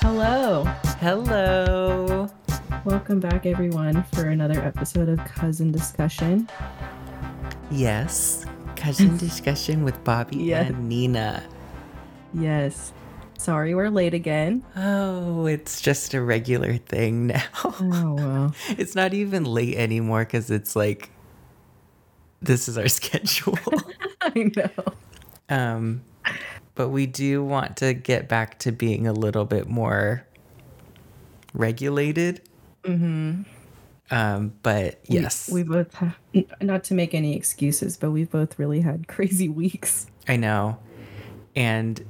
Hello. Hello. Welcome back, everyone, for another episode of Cousin Discussion. Yes. Cousin discussion with Bobby Yeah. and Nina. Yes. Sorry we're late again. Oh, it's just a regular thing now. Oh, well. it's not even late anymore because it's like this is our schedule. I know. um, but we do want to get back to being a little bit more regulated. Mm-hmm. Um, but yes, We both have, not to make any excuses, but we've both really had crazy weeks. I know. And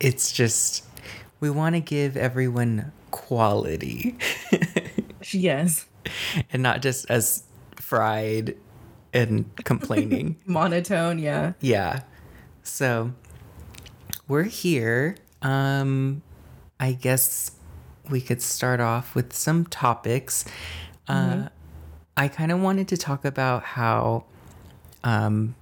it's just, we want to give everyone quality Yes. and not just us fried and complaining. Monotone, yeah. yeah. So we're here. Um, I guess we could start off with some topics. Uh, I kind of wanted to talk about how, um,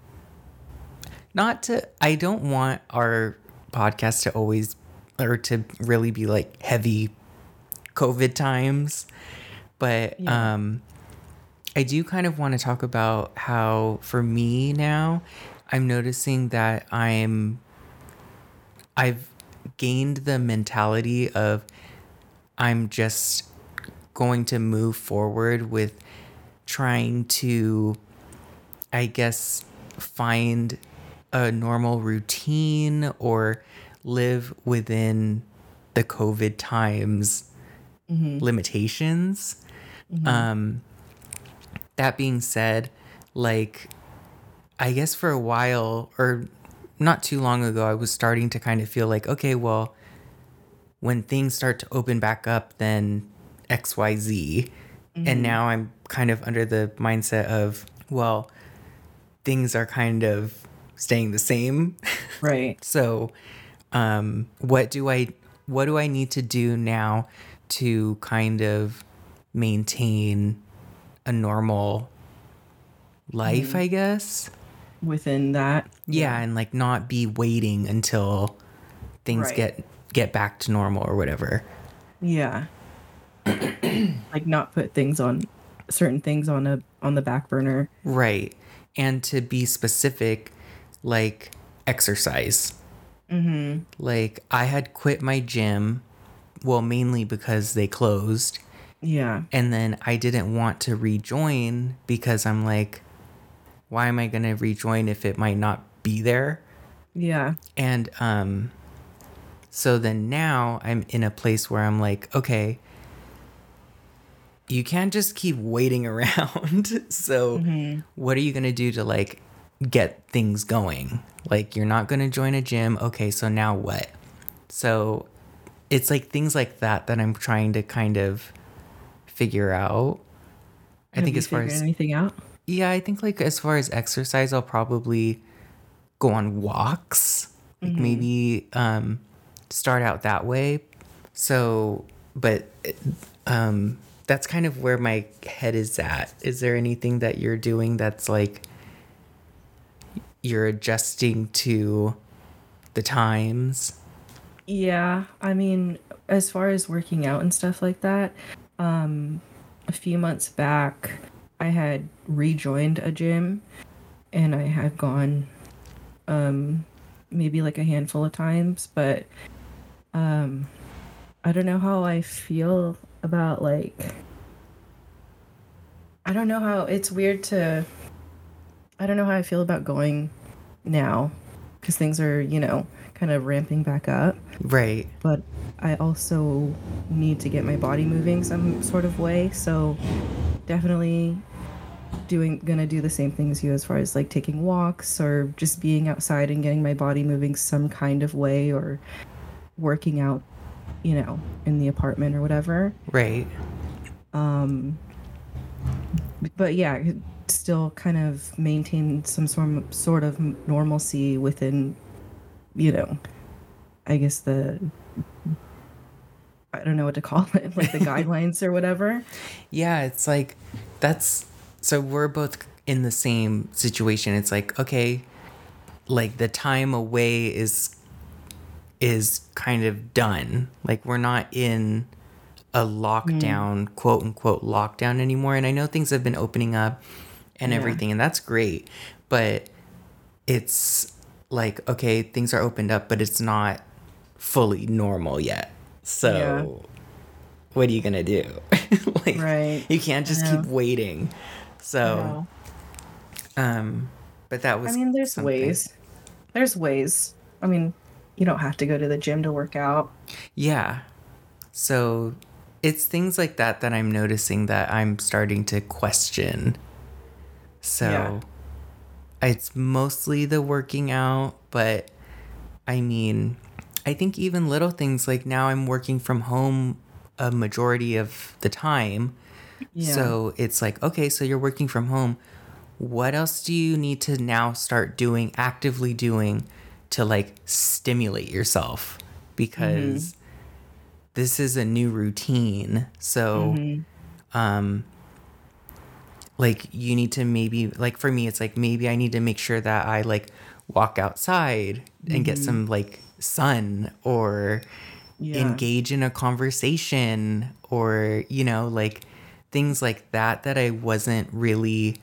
not to, I don't want our podcast to always, or to really be like heavy COVID times, but, Yeah. um, I do kind of want to talk about how for me now, I'm noticing that I'm I've gained the mentality of I'm just going to move forward with trying to I guess find a normal routine or live within the COVID times limitations. Um that being said, like I guess for a while or not too long ago, I was starting to kind of feel like, okay, well, when things start to open back up, then XYZ. And now I'm kind of under the mindset of, well, things are kind of staying the same. Right. So, um, what do I what do I need to do now to kind of maintain a normal life, I guess? Within that. Yeah, and like not be waiting until things Right. get get back to normal or whatever. Yeah. like not put things on certain things on a on the back burner. Right. And to be specific, like exercise. Mm-hmm. Like I had quit my gym, well, mainly because they closed. Yeah. And then I didn't want to rejoin because I'm like, why am I going to rejoin if it might not be there? Yeah. And um so then now I'm in a place where I'm like, okay, you can't just keep waiting around. so what are you going to do to like get things going? Like you're not going to join a gym. Okay, so now what? So it's like things like that that I'm trying to kind of figure out. I Have think as far as anything out. Yeah, I think like as far as exercise, I'll probably go on walks. Like maybe um start out that way. So, but um that's kind of where my head is at. Is there anything that you're doing that's like you're adjusting to the times? Yeah, I mean, as far as working out and stuff like that, um, a few months back, I had rejoined a gym, and I have gone, um, maybe like a handful of times, but, um, I don't know how I feel about like. I don't know how it's weird to. I don't know how I feel about going now, because things are you know kind of ramping back up Right. but I also need to get my body moving some sort of way. So definitely doing gonna do the same thing as you as far as like taking walks or just being outside and getting my body moving some kind of way or working out, you know, in the apartment or whatever. Right. Um but yeah, still kind of maintain some sort sort of normalcy within, you know, I guess the I don't know what to call it, like the guidelines or whatever. Yeah, it's like that's so we're both in the same situation. It's like, okay, like the time away is is kind of done. Like we're not in a lockdown, mm. quote unquote lockdown anymore. And I know things have been opening up and Yeah. everything, and that's great. But it's like, okay, things are opened up, but it's not fully normal yet. So what are you gonna do? like Right. you can't just keep waiting. So um but that was I mean, there's something. ways. There's ways. I mean, you don't have to go to the gym to work out. Yeah. So it's things like that that I'm noticing that I'm starting to question. So it's mostly the working out, but I mean, I think even little things like now I'm working from home a majority of the time. Yeah. So it's like, okay, so you're working from home. What else do you need to now start doing, actively doing to like stimulate yourself? Because this is a new routine. So, um, like you need to maybe like for me it's like maybe i need to make sure that i like walk outside and get some mm-hmm. like sun or Yeah. engage in a conversation or you know like things like that that i wasn't really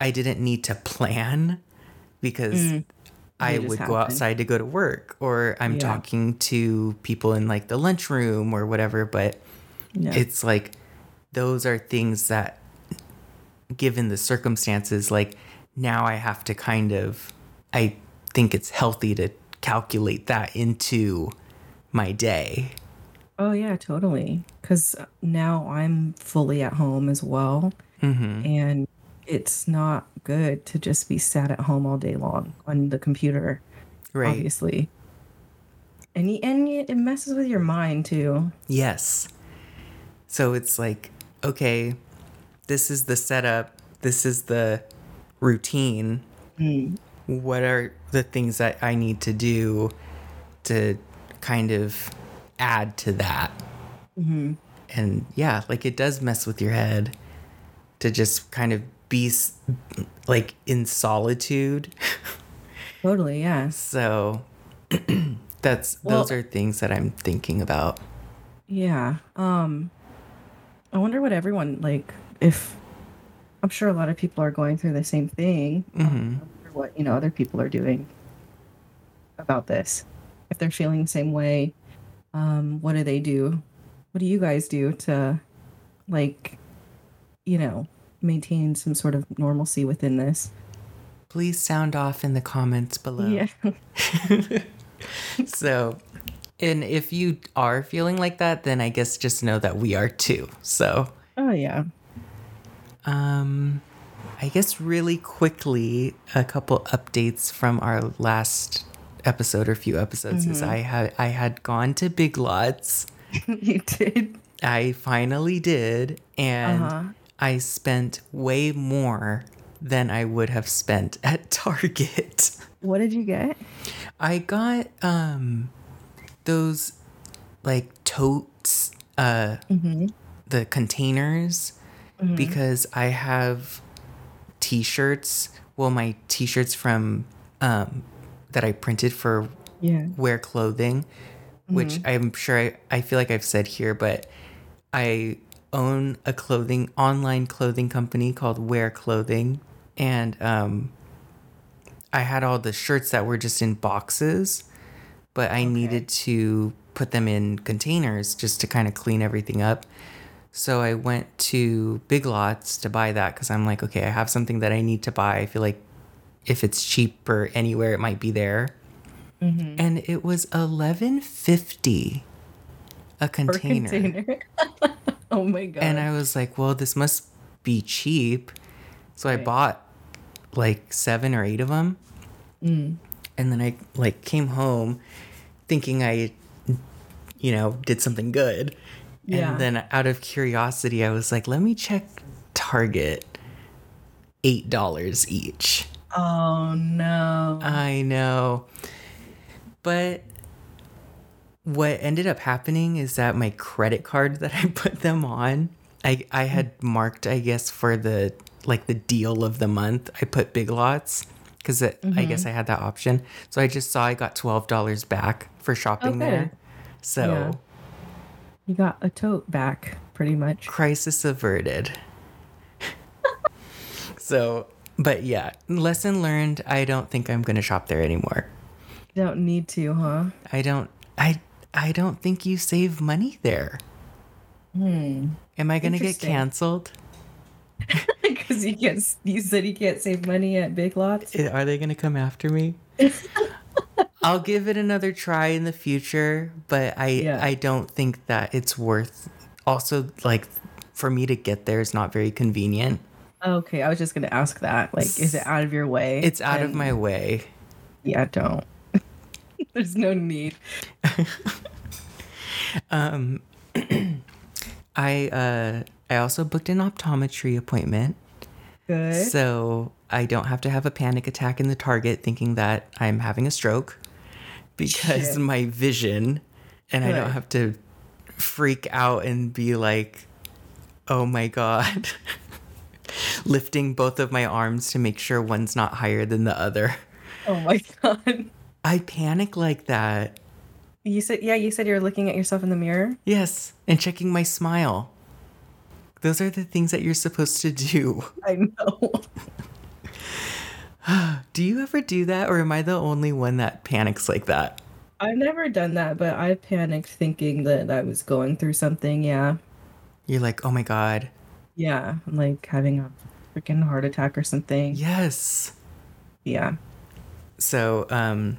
i didn't need to plan because mm. i They just would go outside to go to work or i'm Yeah. talking to people in like the lunchroom or whatever but Yeah. it's like those are things that given the circumstances like now i have to kind of i think it's healthy to calculate that into my day Oh yeah, totally. Because now I'm fully at home as well, Mm-hmm. and it's not good to just be sat at home all day long on the computer. right Obviously, and and it messes with your mind too. yes so it's like okay this is the setup this is the routine what are the things that i need to do to kind of add to that and yeah like it does mess with your head to just kind of be like in solitude Totally, yes. so that's Well- those are things that i'm thinking about Yeah. Um I wonder what everyone like if I'm sure a lot of people are going through the same thing. Um, I wonder what, you know, other people are doing about this. If they're feeling the same way, um, what do they do? What do you guys do to like, you know, maintain some sort of normalcy within this? please sound off in the comments below Yeah. so and if you are feeling like that then i guess just know that we are too so oh yeah. Um, I guess really quickly, a couple updates from our last episode or few episodes is I had I had gone to Big Lots. you did. I finally did, and Uh-huh. I spent way more than I would have spent at Target. What did you get? I got um those like totes, uh, the containers because I have t-shirts. Well, my t-shirts from um that I printed for Yeah. wear clothing, which I'm sure I, I feel like I've said here, but I own a clothing online clothing company called Wear Clothing, and um, I had all the shirts that were just in boxes, but I needed to put them in containers just to kind of clean everything up. So I went to Big Lots to buy that because I'm like, okay, I have something that I need to buy. I feel like if it's cheaper anywhere, it might be there. And it was eleven fifty a container. container. oh my god. And I was like, well, this must be cheap. So I bought like seven or eight of them. Mm. And then I like came home thinking I, you know, did something good. Yeah. And then out of curiosity, I was like, let me check Target. $8 each. oh no. I know. But what ended up happening is that my credit card that I put them on, I I had marked, I guess, for the like the deal of the month, I put Big Lots because I guess mm-hmm. I had that option. So I just saw I got twelve dollars back for shopping Okay. there. So. You got a tote back, pretty much. crisis averted. so, but yeah, lesson learned. I don't think I'm gonna shop there anymore. You don't need to, huh? I don't. I. I don't think you save money there. Hmm. Am I gonna get canceled? Because you can't. You said you can't save money at Big Lots. Are they gonna come after me? I'll give it another try in the future, but I Yeah. I don't think that it's worth. Also, like for me to get there is not very convenient. Okay, I was just gonna ask that. Like, is it out of your way? It's out of my way. Yeah, don't. There's no need. Um, I uh I also booked an optometry appointment, Good. so I don't have to have a panic attack in the Target thinking that I'm having a stroke because Shit. my vision, and I don't have to freak out and be like, oh my god. Lifting both of my arms to make sure one's not higher than the other. oh my god. I panic like that. You said yeah. You said you're looking at yourself in the mirror. Yes, and checking my smile. Those are the things that you're supposed to do. I know. Do you ever do that, or am I the only one that panics like that? I've never done that, but I panicked thinking that I was going through something. Yeah. You're like, oh my God. Yeah. I'm Like having a freaking heart attack or something. Yes. Yeah. So, um,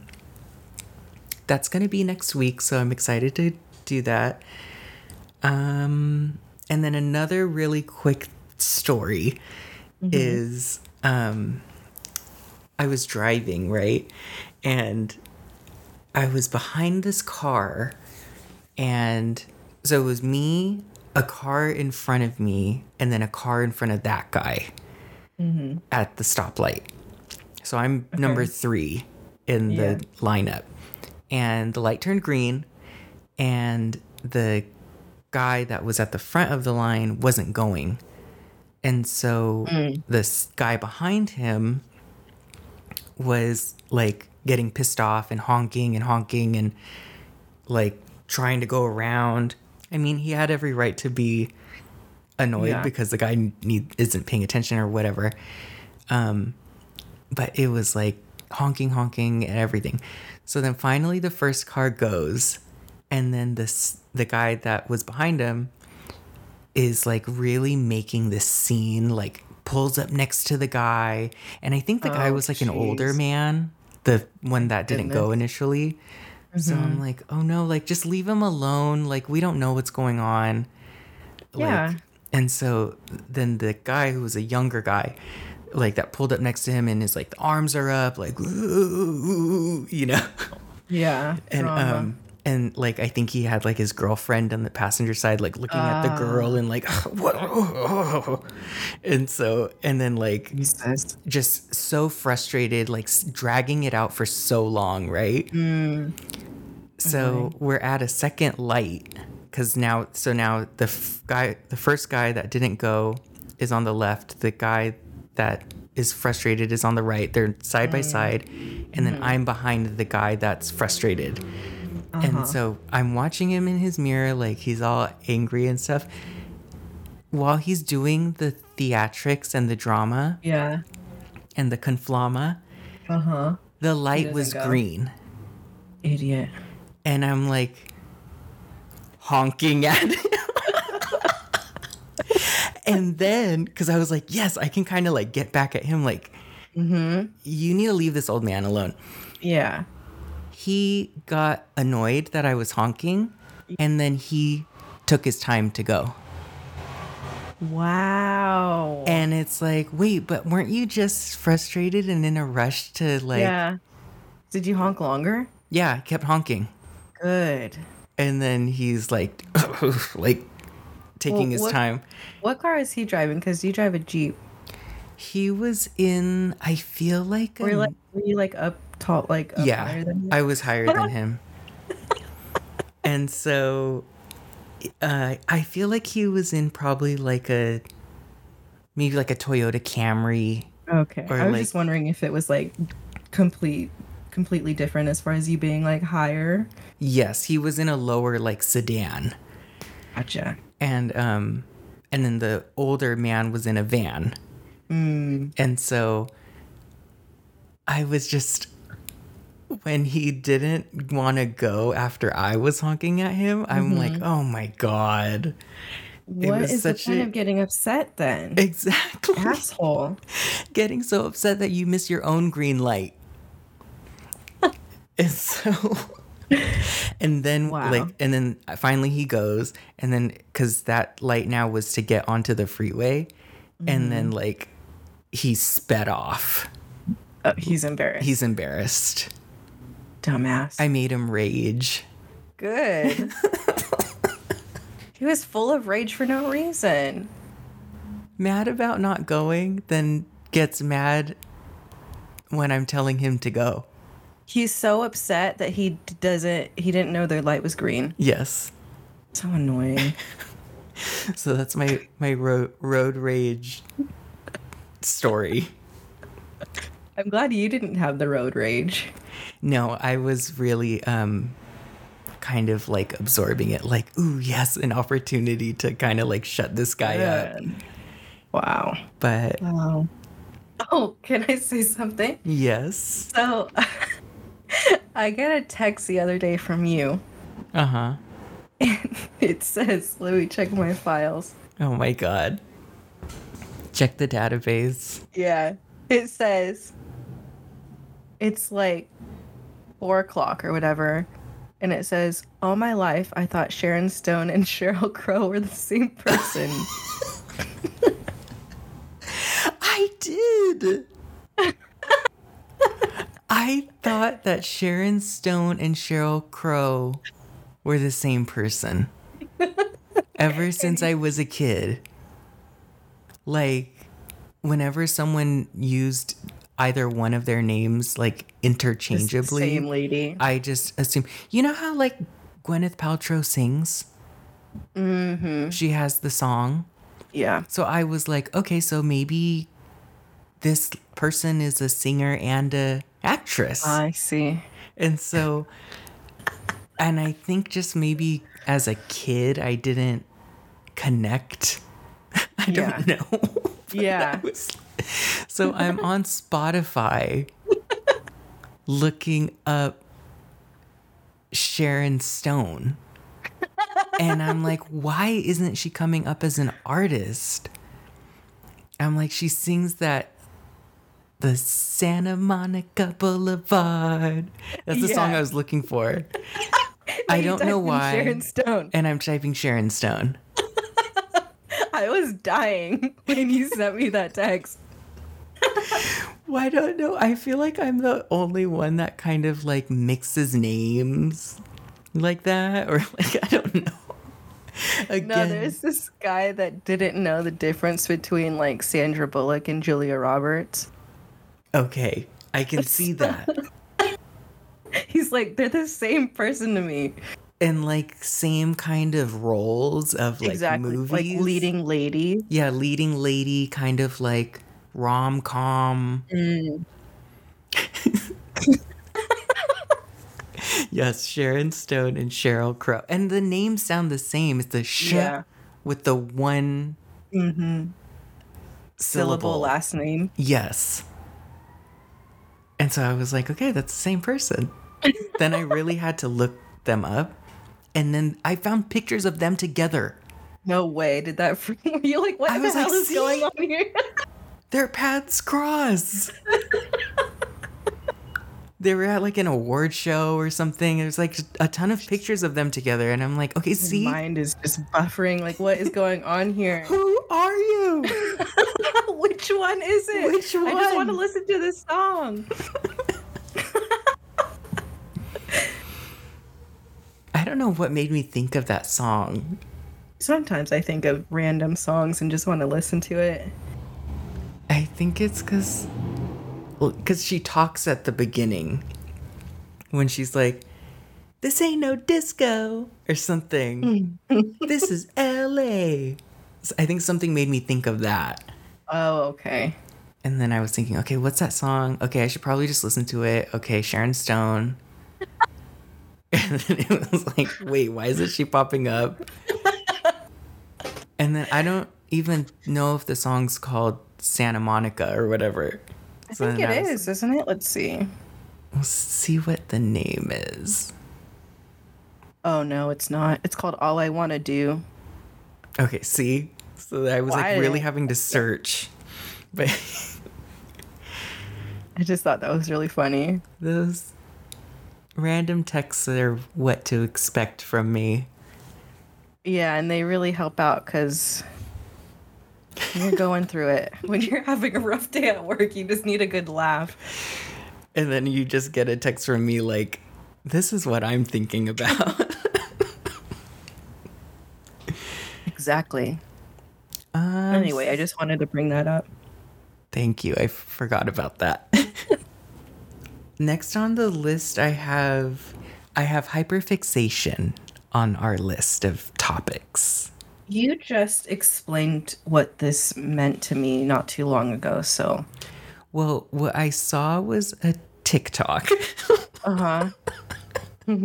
that's going to be next week. So I'm excited to do that. Um, and then another really quick story is, um, I was driving, right? And I was behind this car, and so it was me, a car in front of me, and then a car in front of that guy mm-hmm. at the stoplight. So I'm number three in the lineup. And the light turned green, and the guy that was at the front of the line wasn't going. And so mm. this guy behind him was like getting pissed off and honking and honking and like trying to go around. I mean, he had every right to be annoyed Yeah. because the guy need, isn't paying attention or whatever. Um, but it was like honking, honking, and everything. So then finally, the first car goes, and then this the guy that was behind him is like really making this scene, like pulls up next to the guy, and I think the guy Oh, was like an older man, the one that didn't go initially. So Mm-hmm. I'm like, oh no, like just leave him alone. Like we don't know what's going on. Like, Yeah. And so then the guy who was a younger guy, like that pulled up next to him and his like the arms are up, like you know. Yeah. And um and like I think he had like his girlfriend on the passenger side, like looking at the girl ah. and like what and so and then like Jesus. just so frustrated, like dragging it out for so long, right? Mm. So we're at a second light because now, so now the f- guy, the first guy that didn't go is on the left. The guy that is frustrated is on the right. They're side by mm. side, and then mm-hmm. I'm behind the guy that's frustrated. And so I'm watching him in his mirror, like he's all angry and stuff. While he's doing the theatrics and the drama Yeah. and the conflama, Uh huh. the light was go. green. Idiot. and I'm like honking at him. and then, because I was like, yes, I can kind of like get back at him, like, Mm-hmm. you need to leave this old man alone. Yeah. He got annoyed that I was honking, and then he took his time to go. Wow. And it's like, wait, but weren't you just frustrated and in a rush to like, yeah, yeah. Did you honk longer? I kept honking. Good. And then he's like, like taking Well, his what- time. What car is he driving? Because you drive a Jeep. He was in, I feel like, Were a- you like, were you like up tall, like yeah, higher than him? I was higher than him. and so uh, I feel like he was in probably like a, maybe like a Toyota Camry Okay. I was like- just wondering if it was like complete completely different as far as you being like higher. Yes, he was in a lower like sedan. Gotcha. and um and then the older man was in a van and so i was just when he didn't want to go after i was honking at him i'm mm-hmm. like oh my god What is the point a- of getting upset then? exactly Asshole. getting so upset that you miss your own green light and so and then Wow. like and then finally he goes and then because that light now was to get onto the freeway and then mm-hmm. like he sped off Oh, he's embarrassed. he's embarrassed dumbass. i made him rage good. he was full of rage for no reason. mad about not going then gets mad when i'm telling him to go He's so upset that he doesn't he didn't know the light was green. yes So annoying. so that's my my road road rage story I'm glad you didn't have the road rage. No, I was really um kind of like absorbing it like, ooh, yes, an opportunity to kind of like shut this guy up. Wow. But Wow. Oh, can I say something? yes. So I got a text the other day from you. Uh-huh. And it says, let me check my files. Oh my god. Check the database. Yeah. It says it's like four o'clock or whatever. And it says, All my life I thought Sharon Stone and Sheryl Crow were the same person. I did. I thought that Sharon Stone and Sheryl Crow were the same person. Ever since I was a kid. Like, whenever someone used either one of their names, like interchangeably, Same lady. I just assume. You know how, like, Gwyneth Paltrow sings? Mm-hmm. She has the song. Yeah. So I was like, okay, so maybe this person is a singer and a actress. I see. and so and I think just maybe as a kid I didn't connect. I Yeah. don't know. Yeah. I was- so I'm on Spotify looking up Sharon Stone. And I'm like, why isn't she coming up as an artist? I'm like, she sings that the Santa Monica Boulevard. That's the song I was looking for. I don't know why. Sharon Stone. And I'm typing Sharon Stone. I was dying when you sent me that text. Well, I don't know. I feel like I'm the only one that kind of like mixes names like that, or like I don't know. Again, No, there's this guy that didn't know the difference between like Sandra Bullock and Julia Roberts. okay, I can see that, He's like, they're the same person to me. and like same kind of roles of like exactly. movies, Like leading lady. yeah, leading lady, kind of like rom com. Mm. yes, Sharon Stone and Sheryl Crow, and the names sound the same. It's the sh Yeah. with the one Mm-hmm. Syllable syllable. last name. Yes. And so I was like, okay, that's the same person. then I really had to look them up. And then I found pictures of them together. No way. Did that freak you? Like, what I the was like, hell is going on here? Their paths cross. they were at like an award show or something. There's like a ton of pictures of them together. And I'm like, okay, see, Mind is just buffering. Like, what is going on here? who are you? Which one is it? Which one? I just want to listen to this song. I don't know what made me think of that song. Sometimes I think of random songs and just want to listen to it. I think it's because because she talks at the beginning when she's like, "This ain't no disco" or something. this is L.A. So I think something made me think of that. Oh, okay. And then I was thinking, okay, what's that song? Okay, I should probably just listen to it. Okay, Sharon Stone. and then it was like, wait, why isn't she popping up? and then I don't even know if the song's called Santa Monica or whatever. I think it is, isn't it? Let's see. We'll see what the name is. Oh no, it's not. It's called All I Want to Do. Okay, see? So I was Why like really did- having to search. But I just thought that was really funny. those random texts are what to expect from me. Yeah, and they really help out because you're going through it. When you're having a rough day at work, you just need a good laugh. And then you just get a text from me like, this is what I'm thinking about. Exactly. um, Anyway, I just wanted to bring that up. Thank you. I forgot about that. Next on the list I have I have hyperfixation on our list of topics. You just explained what this meant to me not too long ago, so. Well, what I saw was a TikTok. Uh huh.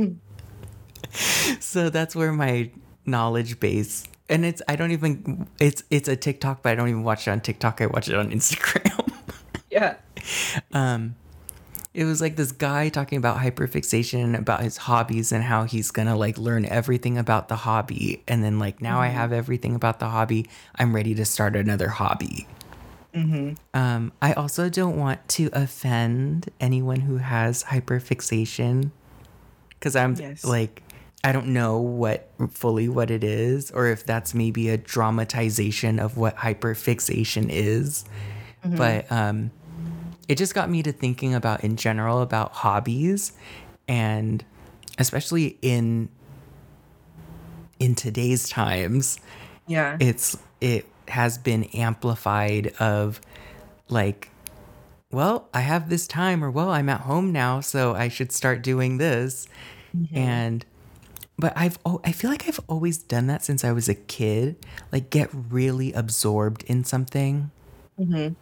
so that's where my knowledge base and it's I don't even it's it's a TikTok, but I don't even watch it on TikTok. I watch it on Instagram. Yeah. um it was like this guy talking about hyperfixation about his hobbies and how he's gonna like learn everything about the hobby. And then like now i have everything about the hobby. I'm ready to start another hobby. Um i also don't want to offend anyone who has hyperfixation. Because i'm Yes. like i don't know what fully what it is or if that's maybe a dramatization of what hyperfixation is. But um it just got me to thinking about in general about hobbies and especially in in today's times Yeah. it's it has been amplified of like well i have this time or well i'm at home now so i should start doing this. Mm-hmm. And but i've oh, i feel like i've always done that since i was a kid like get really absorbed in something mm-hmm.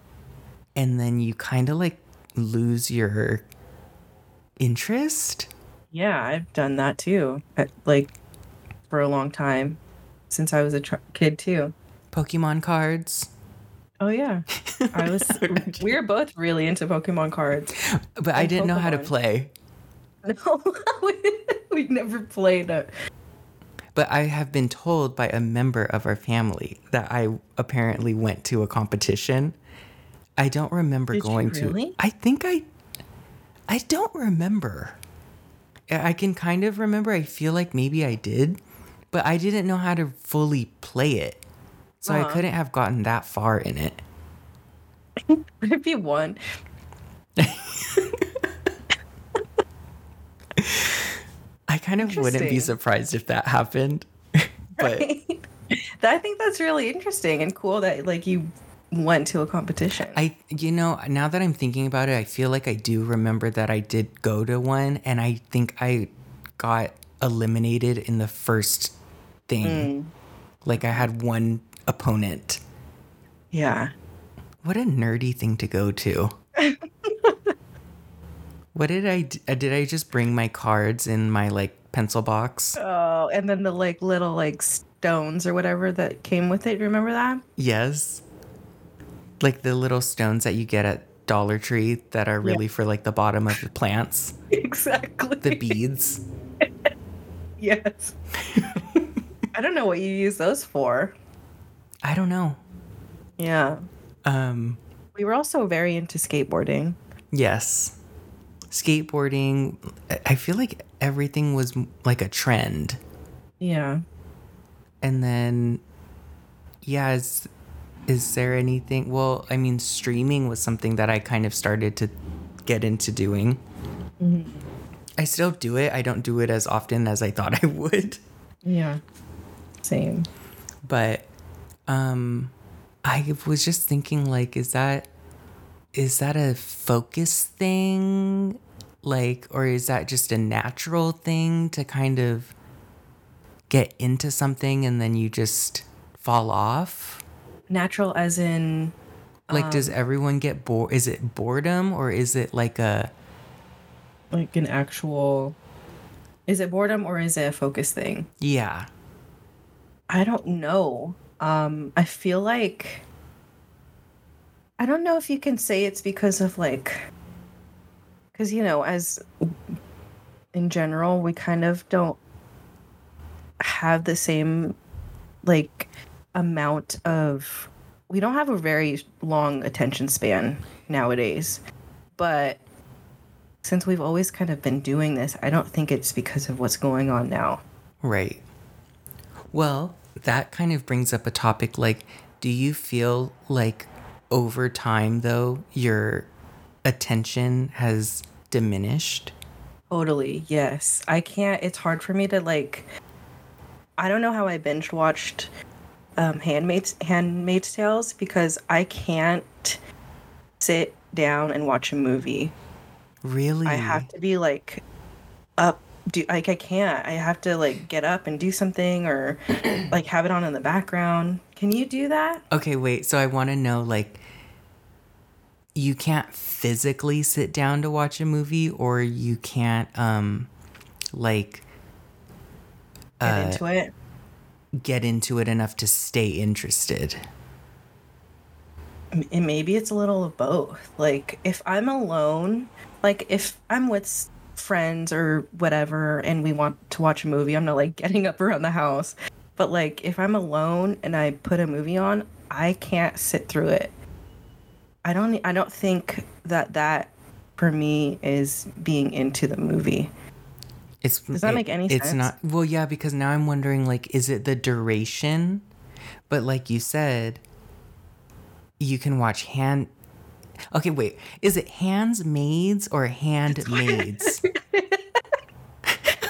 And then you kind of like lose your interest Yeah, I've done that too. At, like for a long time since I was a tr- kid too. pokemon cards Oh yeah. I was we were both really into Pokemon cards. but i didn't know how to play No. we never played it. But I have been told by a member of our family that I apparently went to a competition. I don't remember Did going to. I think I. I don't remember. I I can kind of remember. I feel like maybe I did, but I didn't know how to fully play it, so I Uh-huh. couldn't have gotten that far in it. What if you won? I kind of wouldn't be surprised if that happened, but. I think that's really interesting and cool that like you went to a competition. I, you know, now that I'm thinking about it, I feel like I do remember that I did go to one, and I think I got eliminated in the first thing. Like I had one opponent. yeah. What a nerdy thing to go to. what did I uh, did I just bring my cards in my like pencil box? Oh, and then the like little like stones or whatever that came with it. Remember that? Yes. Like the little stones that you get at Dollar Tree that are really for like the bottom of the plants, Exactly. the beads. yes. I don't know what you use those for. I don't know. Yeah. Um, We were also very into skateboarding. yes. Skateboarding, I- feel like everything was like a trend. Yeah. And then, yeah, is, is there anything? Well, I mean, streaming was something that I kind of started to get into doing. I still do it. I don't do it as often as I thought I would. Yeah. Same. but um i was just thinking like is that is that a focus thing like or is that just a natural thing to kind of get into something and then you just fall off Natural as in Like, does everyone get bored? Is it boredom or is it like a like an actual is it boredom or is it a focus thing? yeah? I don't know. Um, I feel like I don't know if you can say it's because of like because you know, as in general, we kind of don't have the same like amount of we don't have a very long attention span nowadays. But since we've always kind of been doing this, I don't think it's because of what's going on now. Right. Well, that kind of brings up a topic like do you feel like over time though your attention has diminished? Totally, yes. I can't. It's hard for me to like. I don't know how I binge watched um, Handmaid's Handmaid's Tales because I can't sit down and watch a movie. Really? I have to be like up. Do like I can't. I have to like get up and do something or like have it on in the background. Can you do that? Okay, wait. So I want to know like you can't physically sit down to watch a movie or you can't um like Get Uh, into it. Get into it enough to stay interested. And maybe it's a little of both. Like if I'm alone, like if I'm with friends or whatever and we want to watch a movie, I'm not like getting up around the house. But like if I'm alone and I put a movie on, I can't sit through it. I don't I don't think that that for me is being into the movie. It's Does that it- make any It's sense? not well, yeah, because now I'm wondering like, is it the duration? But like you said, you can watch hand. Okay, wait. Is it handsmaids or handmaids?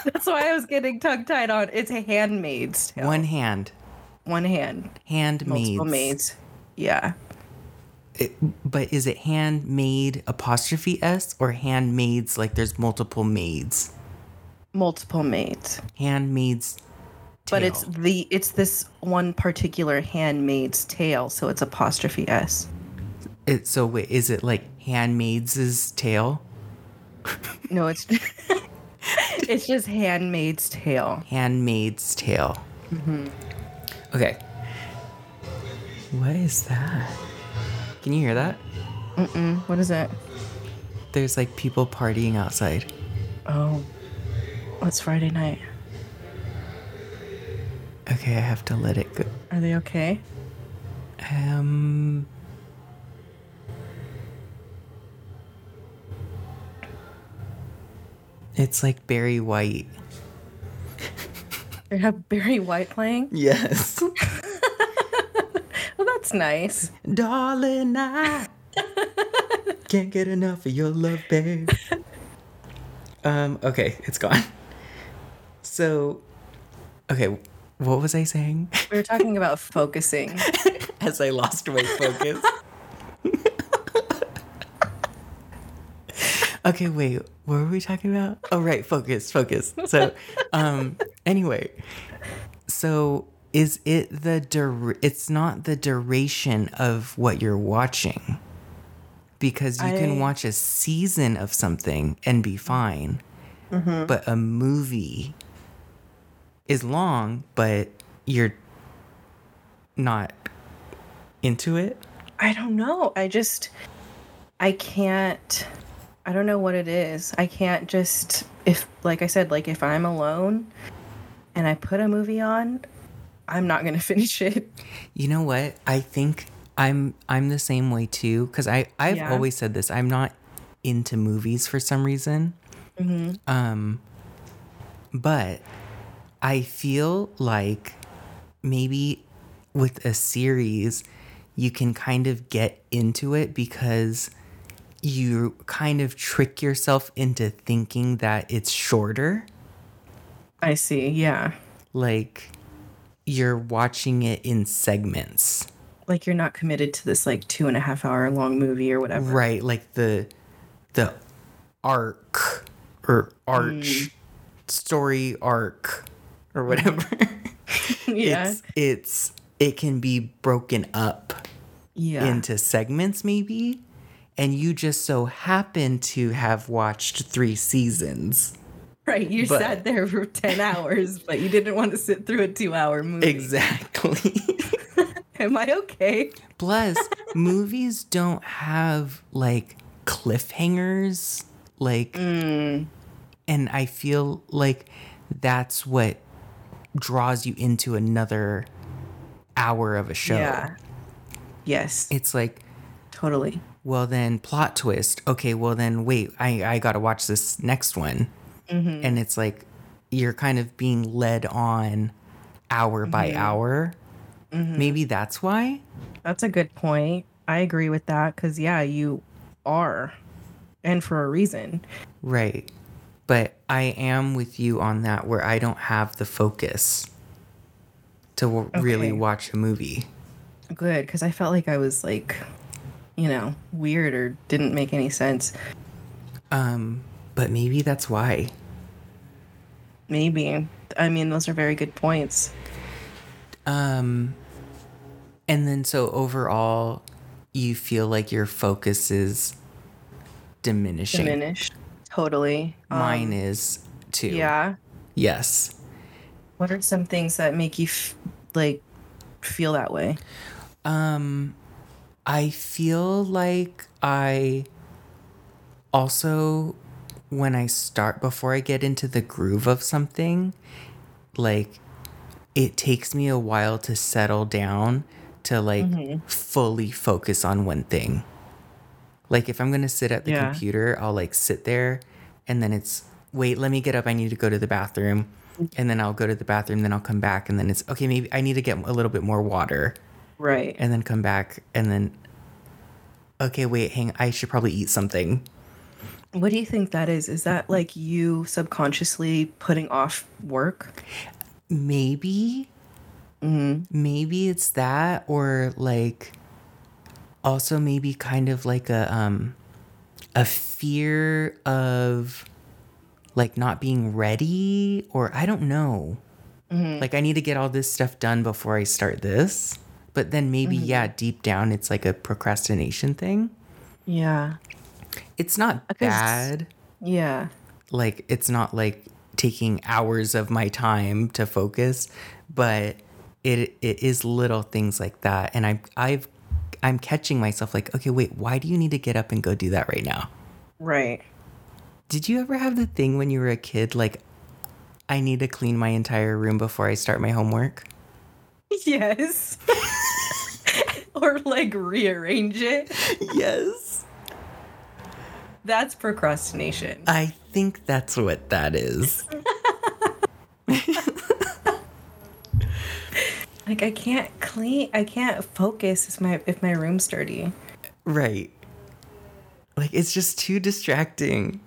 That's why I was getting tongue tied on. It's handmaid's tale. One hand, one hand. handmaids. Multiple maids. Yeah. It- but is it handmade apostrophe s or handmaids? Like there's multiple maids. Multiple maids. Handmaids. But it's the it's this one particular handmaid's tale, so it's apostrophe s. It, so wait, is it like handmaids' tale? No, it's it's just handmaid's tale. Handmaid's Tale. Mm-hmm. Okay. What is that? Can you hear that? What is it? There's like people partying outside. Oh, it's Friday night. Okay, I have to let it go. Are they okay? Um. It's like Barry White. They have Barry White playing. Yes. Well, that's nice. Darling, I can't get enough of your love, babe. Um, okay, it's gone. So, okay, what was I saying? We were talking about focusing. As I lost my focus. okay, wait, what were we talking about? Oh, right, focus, focus. So, um, anyway, so is it the dur- it's not the duration of what you're watching because you can watch a season of something and be fine but a movie is long but you're not into it I don't know. I just I can't I don't know what it is. I can't just if like I said like if I'm alone and I put a movie on, I'm not going to finish it. You know what? I think I'm I'm the same way too because I I've Yeah. always said this. I'm not into movies for some reason. Um, but I feel like maybe with a series you can kind of get into it because you kind of trick yourself into thinking that it's shorter. I see. Yeah. Like you're watching it in segments. Like you're not committed to this like two and a half hour long movie or whatever. Right, like the the arc or arch mm. story arc or whatever. yeah. It's it's it can be broken up Yeah. into segments maybe and you just so happen to have watched 3 seasons. right. You but- sat there for 10 hours, but you didn't want to sit through a two hour movie. Exactly. Am I okay? Plus, movies don't have like cliffhangers like Mm. and I feel like that's what draws you into another hour of a show. Yeah. Yes. It's like, totally. well then plot twist. Okay, well then wait, I I got to watch this next one. Mm-hmm. And it's like you're kind of being led on hour by Mm-hmm. hour. Maybe that's why. That's a good point. I agree with that because, yeah, you are. And for a reason. Right. But I am with you on that where I don't have the focus to w- really watch a movie. Good. Because I felt like I was like, you know, weird or didn't make any sense. Um, but maybe that's why. Maybe. I mean, those are very good points. Um, and then so overall, you feel like your focus is diminishing. Diminished. Totally. Um, Mine is too. Yeah. Yes. What are some things that make you f- like feel that way? Um, I feel like I also, when I start, before I get into the groove of something, like it takes me a while to settle down to like fully focus on one thing. Like if I'm going to sit at the Yeah. computer, I'll like sit there and then it's, wait, let me get up. I need to go to the bathroom. And then I'll go to the bathroom, then I'll come back, and then it's okay. Maybe I need to get a little bit more water Right. and then come back and then okay wait hang i should probably eat something What do you think that is? Is that like you subconsciously putting off work? maybe mm-hmm. maybe it's that or like also maybe kind of like a um a fear of like not being ready or i don't know. Like i need to get all this stuff done before i start this. But then maybe yeah deep down it's like a procrastination thing. Yeah. it's not bad. Yeah. like it's not like taking hours of my time to focus but it it is little things like that. And i i've i'm catching myself like okay wait why do you need to get up and go do that right now Right. did you ever have the thing when you were a kid like i need to clean my entire room before i start my homework Yes. or like rearrange it. yes That's procrastination. i think that's what that is Like I can't clean I can't focus if my if my room's dirty. right like it's just too distracting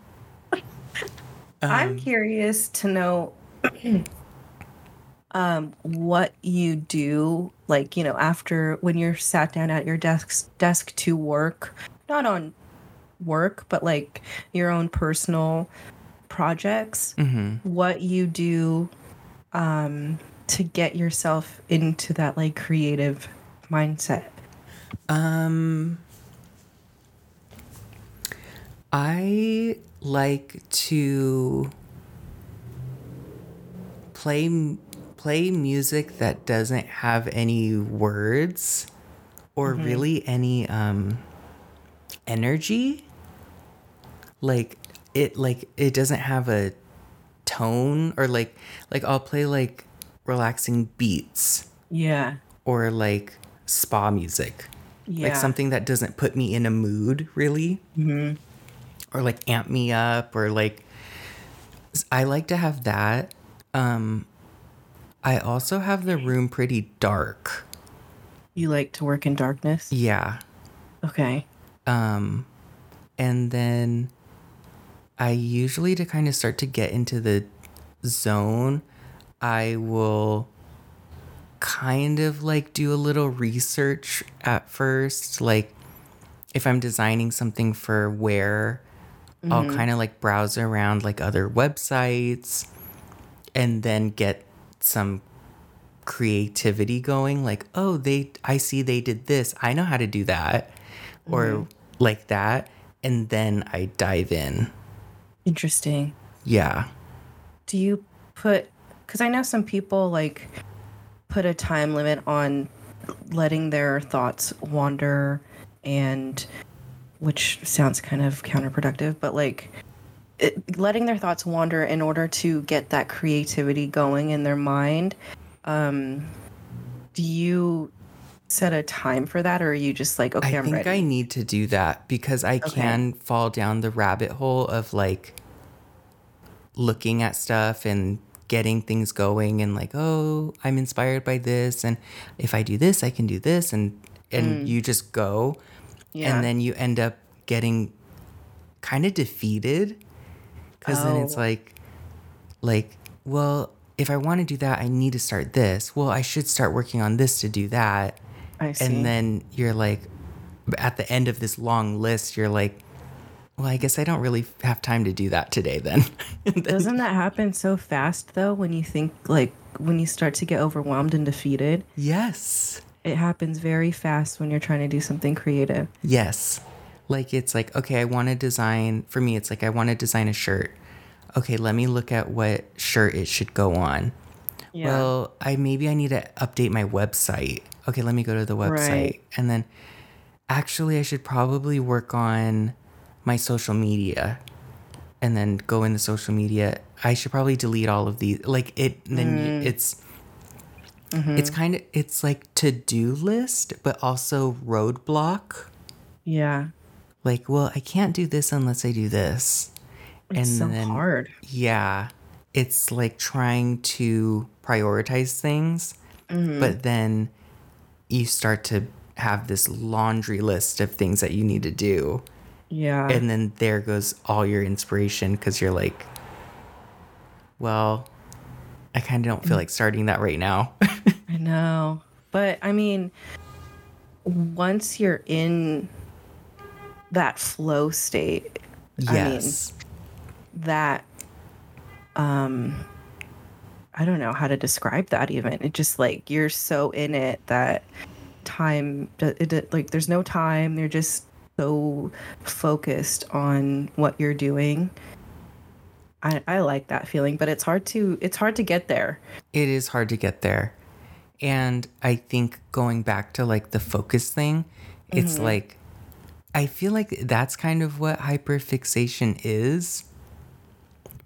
I'm curious to know um what you do like, you know, after when you're sat down at your desk desk to work, not on work, but like your own personal projects. What you do um to get yourself into that like creative mindset. Um, I like to play play music that doesn't have any words or really any um energy. Like it like it doesn't have a tone or like like I'll play like relaxing beats Yeah. or like spa music. Yeah. Like something that doesn't put me in a mood, really. Mm-hmm. Or like amp me up, or like. I like to have that. Um, I also have the room pretty dark. You like to work in darkness? Yeah. Okay. Um, and then I usually, to kind of start to get into the zone, I will kind of like do a little research at first. Like, if I'm designing something for wear, I'll mm-hmm. kind of like browse around like other websites and then get some creativity going like oh they i see they did this i know how to do that or mm-hmm. like that and then i dive in Interesting. yeah Do you put cuz I know some people like put a time limit on letting their thoughts wander and which sounds kind of counterproductive, but like it, letting their thoughts wander in order to get that creativity going in their mind. Um, do you set a time for that, or are you just like, okay, I I'm think ready? I need to do that because I can fall down the rabbit hole of like looking at stuff and getting things going and like, oh, I'm inspired by this and if I do this, I can do this and and you just go Mm. Yeah. and then you end up getting kind of defeated cuz then it's Oh. like like, well, if I want to do that, I need to start this. Well, I should start working on this to do that I see. and then you're like at the end of this long list you're like well i guess i don't really have time to do that today then Doesn't that happen so fast though? When you think like when you start to get overwhelmed and defeated, yes it happens very fast when you're trying to do something creative. yes like it's like okay i want to design for me it's like i want to design a shirt okay let me look at what shirt it should go on Yeah. well i maybe i need to update my website okay let me go to the website Right. and then actually i should probably work on my social media and then go in the social media i should probably delete all of these like it then Mm. it's Mm-hmm. it's kind of it's like to-do list but also roadblock yeah. like well i can't do this unless i do this It's so then hard. yeah it's like trying to prioritize things Mm-hmm. but then you start to have this laundry list of things that you need to do Yeah. and then there goes all your inspiration because you're like well i kind of don't Mm. feel like starting that right now I know. But I mean, once you're in that flow state, yes that um I don't know how to describe that even. It just like you're so in it that time it like there's no time. You're just so focused on what you're doing. I, I like that feeling, but it's hard to it's hard to get there. it is hard to get there. And I think going back to like the focus thing, it's mm-hmm. like I feel like that's kind of what hyperfixation is.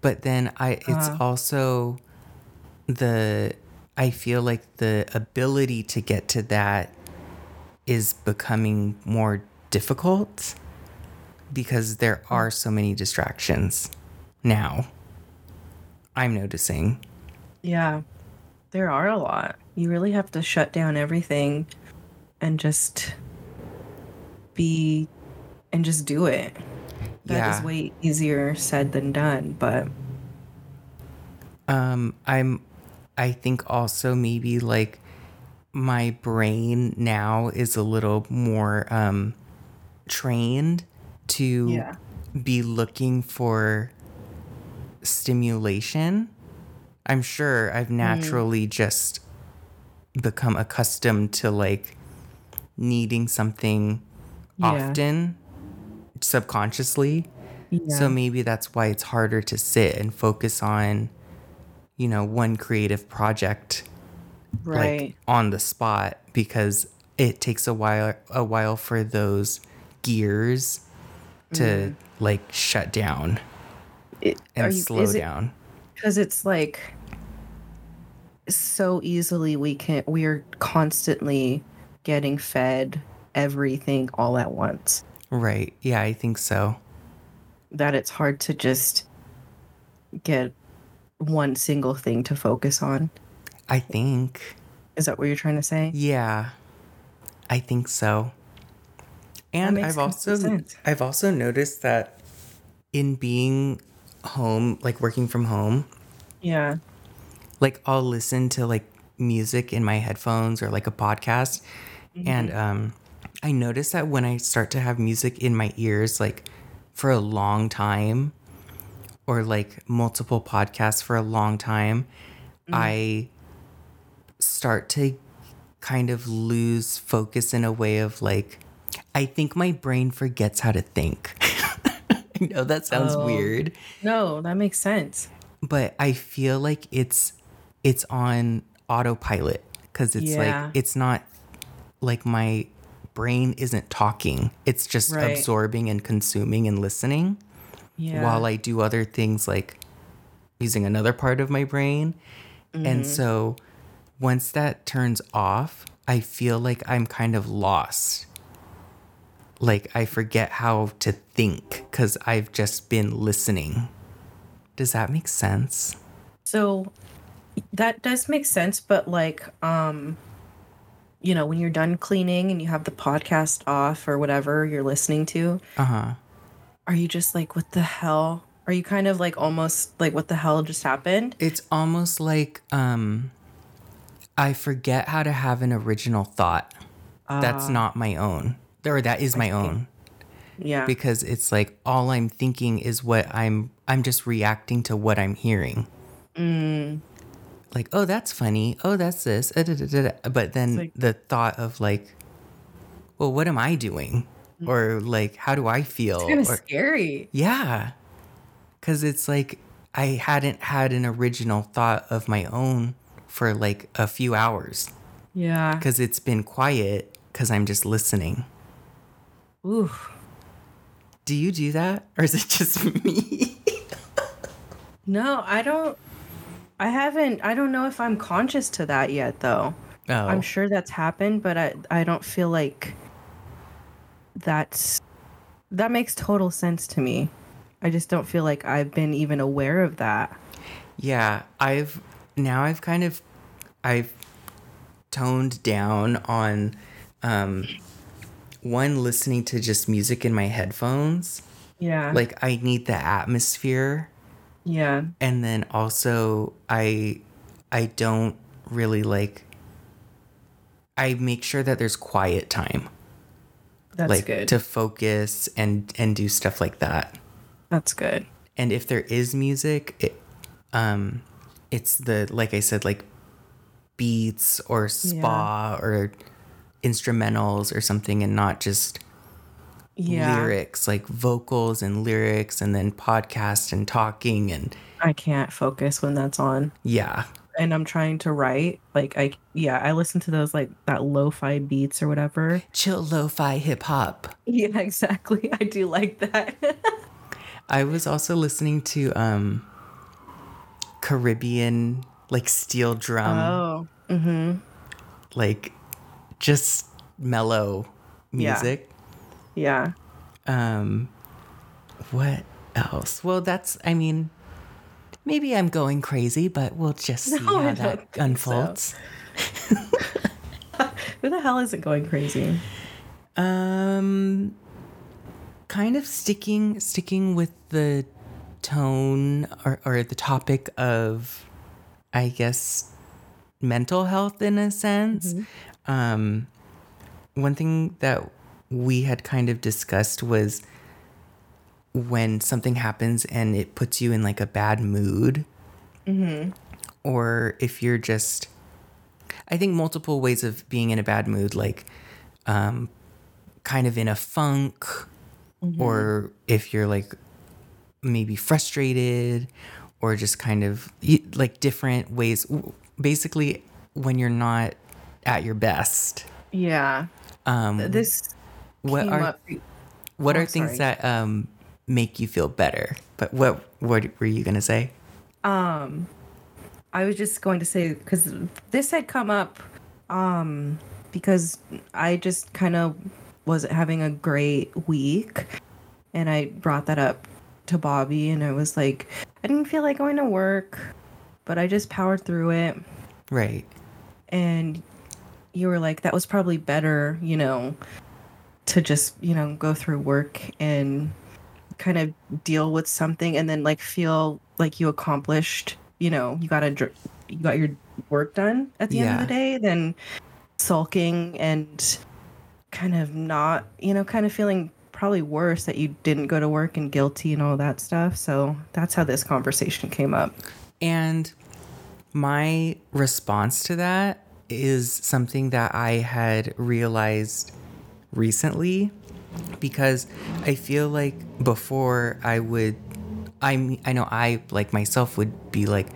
But then I it's uh-huh. also the I feel like the ability to get to that is becoming more difficult because there are so many distractions now. I'm noticing. Yeah. There are a lot. You really have to shut down everything and just be and just do it. That is Yeah. way easier said than done, but Um, I'm, I think also maybe like my brain now is a little more um, trained to Yeah. be looking for stimulation. I'm sure I've mm. naturally just become accustomed to like needing something Yeah. often subconsciously. yeah. So maybe that's why it's harder to sit and focus on, you know, one creative project right. like on the spot because it takes a while a while for those gears to Mm. like shut down It- and you- slow down. because it's like so easily we can we're constantly getting fed everything all at once Right. Yeah, I think so. that it's hard to just get one single thing to focus on I think. is that what you're trying to say Yeah. I think so. And I've also sense. I've also noticed that in being home, like working from home, yeah. like I'll listen to like music in my headphones or like a podcast. And um I notice that when I start to have music in my ears like for a long time or like multiple podcasts for a long time I start to kind of lose focus in a way of like, I think my brain forgets how to think. I know that sounds Oh. weird, No, that makes sense. but I feel like it's it's on autopilot because it's Yeah. like it's not like my brain isn't talking. It's just Right. absorbing and consuming and listening Yeah. while I do other things like using another part of my brain. Mm-hmm. And so once that turns off, I feel like I'm kind of lost. Like I forget how to think because I've just been listening. Does that make sense? So that does make sense, but like, um, you know, when you're done cleaning and you have the podcast off or whatever you're listening to, Uh huh. are you just like, what the hell? Are you kind of like almost like, what the hell just happened? It's almost like um, I forget how to have an original thought that's not my own, or that is my own. Yeah. because it's like all I'm thinking is what I'm I'm just reacting to what I'm hearing. Like, oh, that's funny. Oh, that's this. uh, da, da, da. But then like- the thought of like, well, what am I doing? Or like, how do I feel? It's kind of scary. yeah. Cause it's like I hadn't had an original thought of my own for like a few hours. Yeah. Cause it's been quiet because I'm just listening. Ooh. Do you do that? Or is it just me? No, I don't. I haven't. I don't know if I'm conscious to that yet, though. Oh. I'm sure that's happened, but I I don't feel like that's that makes total sense to me. I just don't feel like I've been even aware of that. Yeah, I've now I've kind of I've toned down on um one listening to just music in my headphones. Yeah. Like I need the atmosphere yeah. and then also I I don't really like I make sure that there's quiet time That's like good. to focus and and do stuff like that. that's good. and if there is music it, um it's the like i said like beats or spa or instrumentals or something and not just Yeah. lyrics like vocals and lyrics and then podcast and talking and I can't focus when that's on. yeah And I'm trying to write. Like I yeah, I listen to those like that lo-fi beats or whatever. chill lo-fi hip hop Yeah, exactly. I do like that. i was also listening to um caribbean like steel drum oh. like just mellow music Yeah. Um, what else? Well, that's, I mean, maybe I'm going crazy, but we'll just see No, how that think so. unfolds. Who the hell isn't going crazy? Um, kind of sticking, sticking with the tone or, or the topic of, I guess, mental health in a sense. Um, one thing that we had kind of discussed was when something happens and it puts you in like a bad mood, or if you're just, I think multiple ways of being in a bad mood, like um, kind of in a funk, or if you're like maybe frustrated, or just kind of like different ways. Basically, when you're not at your best. Yeah. Um, This what are up what oh, are things sorry. that um, make you feel better? But what what were you gonna say? Um, I was just going to say because this had come up um because I just kind of wasn't having a great week and I brought that up to Bobby and I was like I didn't feel like going to work but I just powered through it Right. and you were like that was probably better you know to just you know go through work and kind of deal with something and then like feel like you accomplished you know you got a you got your work done at the end of the day than sulking and kind of not you know kind of feeling probably worse that you didn't go to work and guilty and all that stuff. So that's how this conversation came up. And my response to that is something that I had realized recently because I feel like before I would I I know I like myself would be like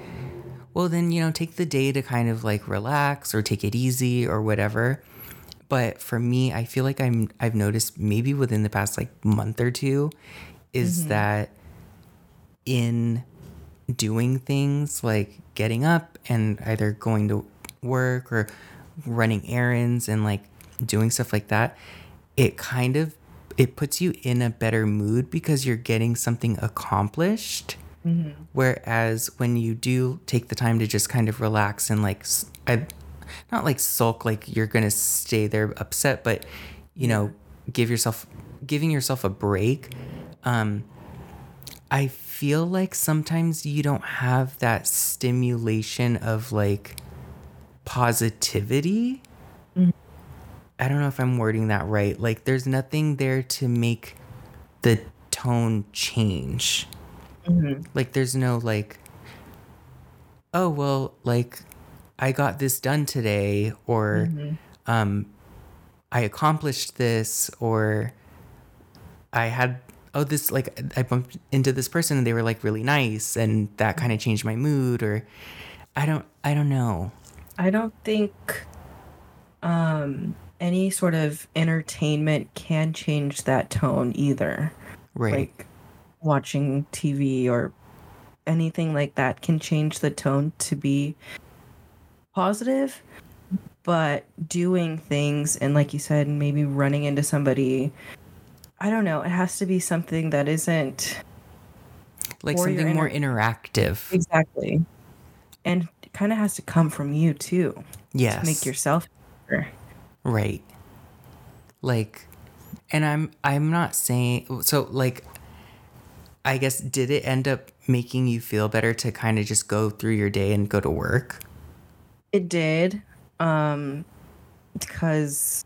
well then you know take the day to kind of like relax or take it easy or whatever. But for me I feel like I'm I've noticed maybe within the past like month or two is mm-hmm. that in doing things like getting up and either going to work or running errands and like doing stuff like that it kind of it puts you in a better mood because you're getting something accomplished. Whereas when you do take the time to just kind of relax and like I, not like sulk like you're gonna stay there upset but you know give yourself giving yourself a break um I feel like sometimes you don't have that stimulation of like positivity. I don't know if I'm wording that right. Like, there's nothing there to make the tone change. Like, there's no like, oh, well, like, I got this done today, or um, I accomplished this, or I had oh this like I bumped into this person and they were like really nice and that kind of changed my mood or I don't I don't know. I don't think um, any sort of entertainment can change that tone either. Right. Like watching TV or anything like that can change the tone to be positive. But doing things and, like you said, maybe running into somebody, I don't know, it has to be something that isn't like something more interactive. exactly. And it kind of has to come from you too Yes. to make yourself better. Right. Like and I'm I'm not saying so like I guess did it end up making you feel better to kind of just go through your day and go to work? It did, um, because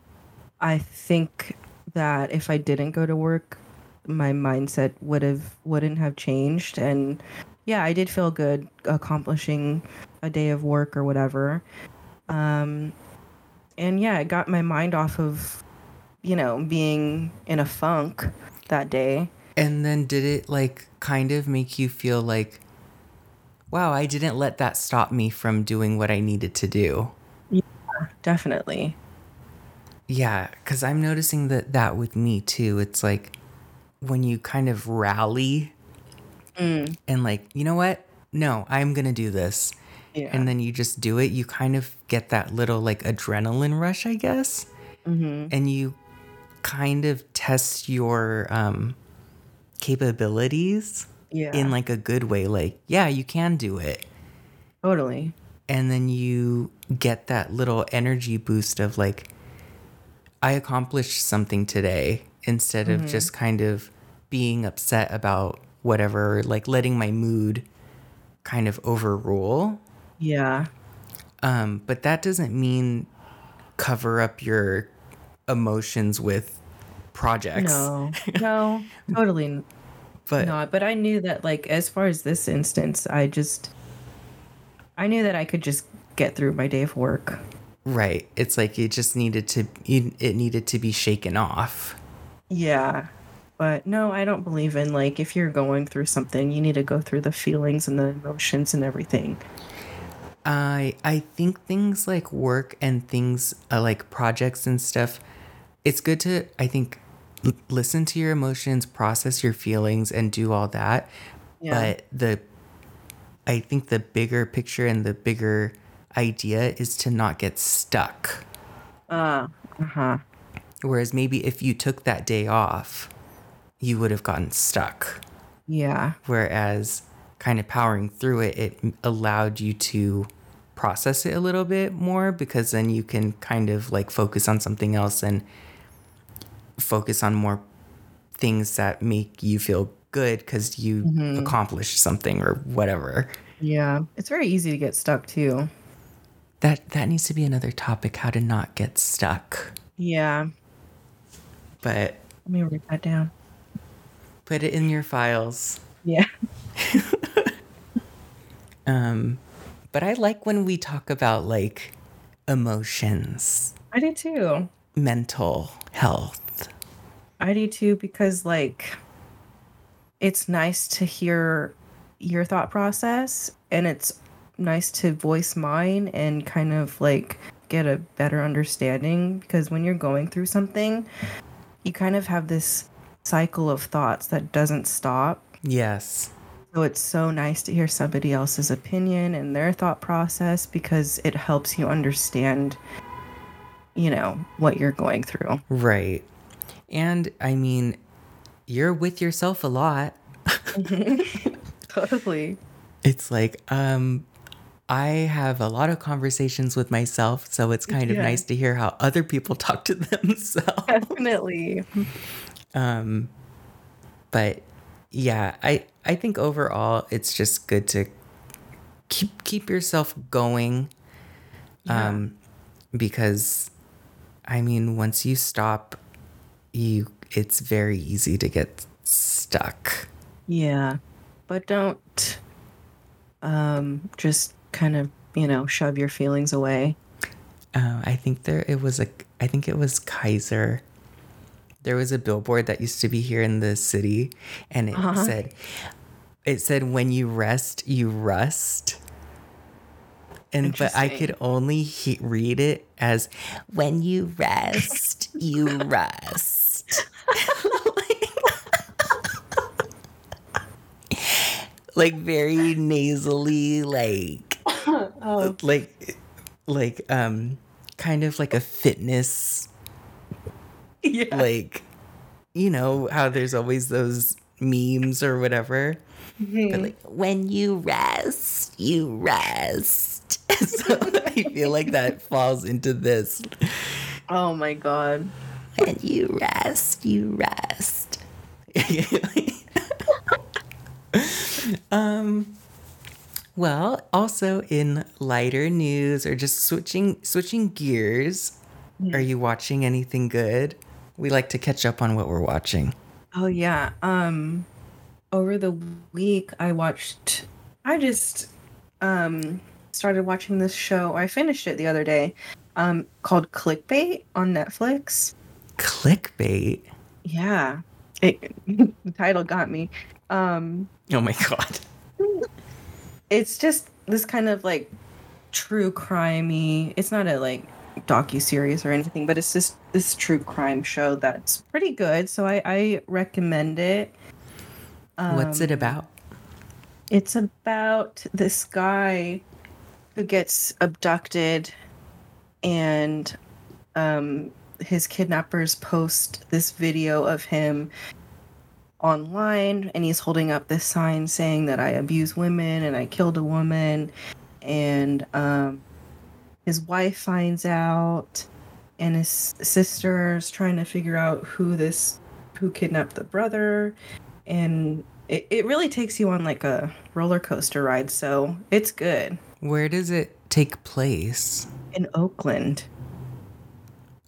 I think that if I didn't go to work, my mindset would have wouldn't have changed, and yeah, I did feel good accomplishing a day of work or whatever, um, and yeah, it got my mind off of, you know, being in a funk that day. And then did it like kind of make you feel like wow, I didn't let that stop me from doing what I needed to do? Yeah, Definitely. Yeah, because I'm noticing that that with me too. It's like when you kind of rally Mm. and like, you know what? No, I'm gonna do this, Yeah. and then you just do it. You kind of get that little like adrenaline rush, I guess, mm-hmm. and you kind of test your um, capabilities Yeah. in like a good way. Like, yeah, you can do it. totally. and then you get that little energy boost of like i accomplished something today instead of just kind of being upset about whatever like letting my mood kind of overrule Yeah. um but that doesn't mean cover up your emotions with projects No, no, totally but not. But I knew that, like, as far as this instance, I just, I knew that I could just get through my day of work. right it's like it just needed to it needed to be shaken off Yeah. But no, I don't believe in, like, if you're going through something, you need to go through the feelings and the emotions and everything. I I think things like work and things uh, like projects and stuff. It's good to I think l- listen to your emotions, process your feelings, and do all that. Yeah. But the I think the bigger picture and the bigger idea is to not get stuck. Uh, uh-huh. Whereas maybe if you took that day off, you would have gotten stuck. Yeah. whereas kind of powering through it it allowed you to process it a little bit more because then you can kind of like focus on something else and focus on more things that make you feel good because you accomplished something or whatever Yeah. It's very easy to get stuck, too. that that needs to be another topic how to not get stuck Yeah. but Let me write that down. put it in your files Yeah. Um, but I like when we talk about like emotions, I do too. mental health. I do too because like it's nice to hear your thought process and it's nice to voice mine and kind of like get a better understanding because when you're going through something you kind of have this cycle of thoughts that doesn't stop Yes. So it's so nice to hear somebody else's opinion and their thought process because it helps you understand you know what you're going through Right. And I mean, you're with yourself a lot. totally It's like, um, I have a lot of conversations with myself, so it's kind of Yeah. nice to hear how other people talk to themselves. definitely Um, but yeah, I I think overall it's just good to keep keep yourself going. Um, because I mean, once you stop, you it's very easy to get stuck. Yeah, but don't um just kind of, you know, shove your feelings away. Uh, I think there it was a I think it was Kaiser. There was a billboard that used to be here in the city, and it said, "It said when you rest, you rust." And but I could only he- read it as when you rest, you rust. like very nasally, like like like um kind of like a fitness Yeah. like you know how there's always those memes or whatever but like when you rest you rest. So i feel like that falls into this. Oh my god. when you rest you rest. Um well also in lighter news or just switching switching gears are you watching anything good? We like to catch up on what we're watching. Oh yeah. Um over the week I watched I just um started watching this show. I finished it the other day. Um called Clickbait on Netflix. clickbait Yeah. It, the title got me. Um oh my god it's just this kind of like true crimey. It's not a like docu series or anything, but it's just this true crime show that's pretty good. So I, I recommend it. What's it about? It's about this guy who gets abducted and um, his kidnappers post this video of him online and he's holding up this sign saying that I abuse women and I killed a woman and um, his wife finds out and his sister's trying to figure out who this who kidnapped the brother and it, it really takes you on like a roller coaster ride so it's good. Where does it take place? In oakland.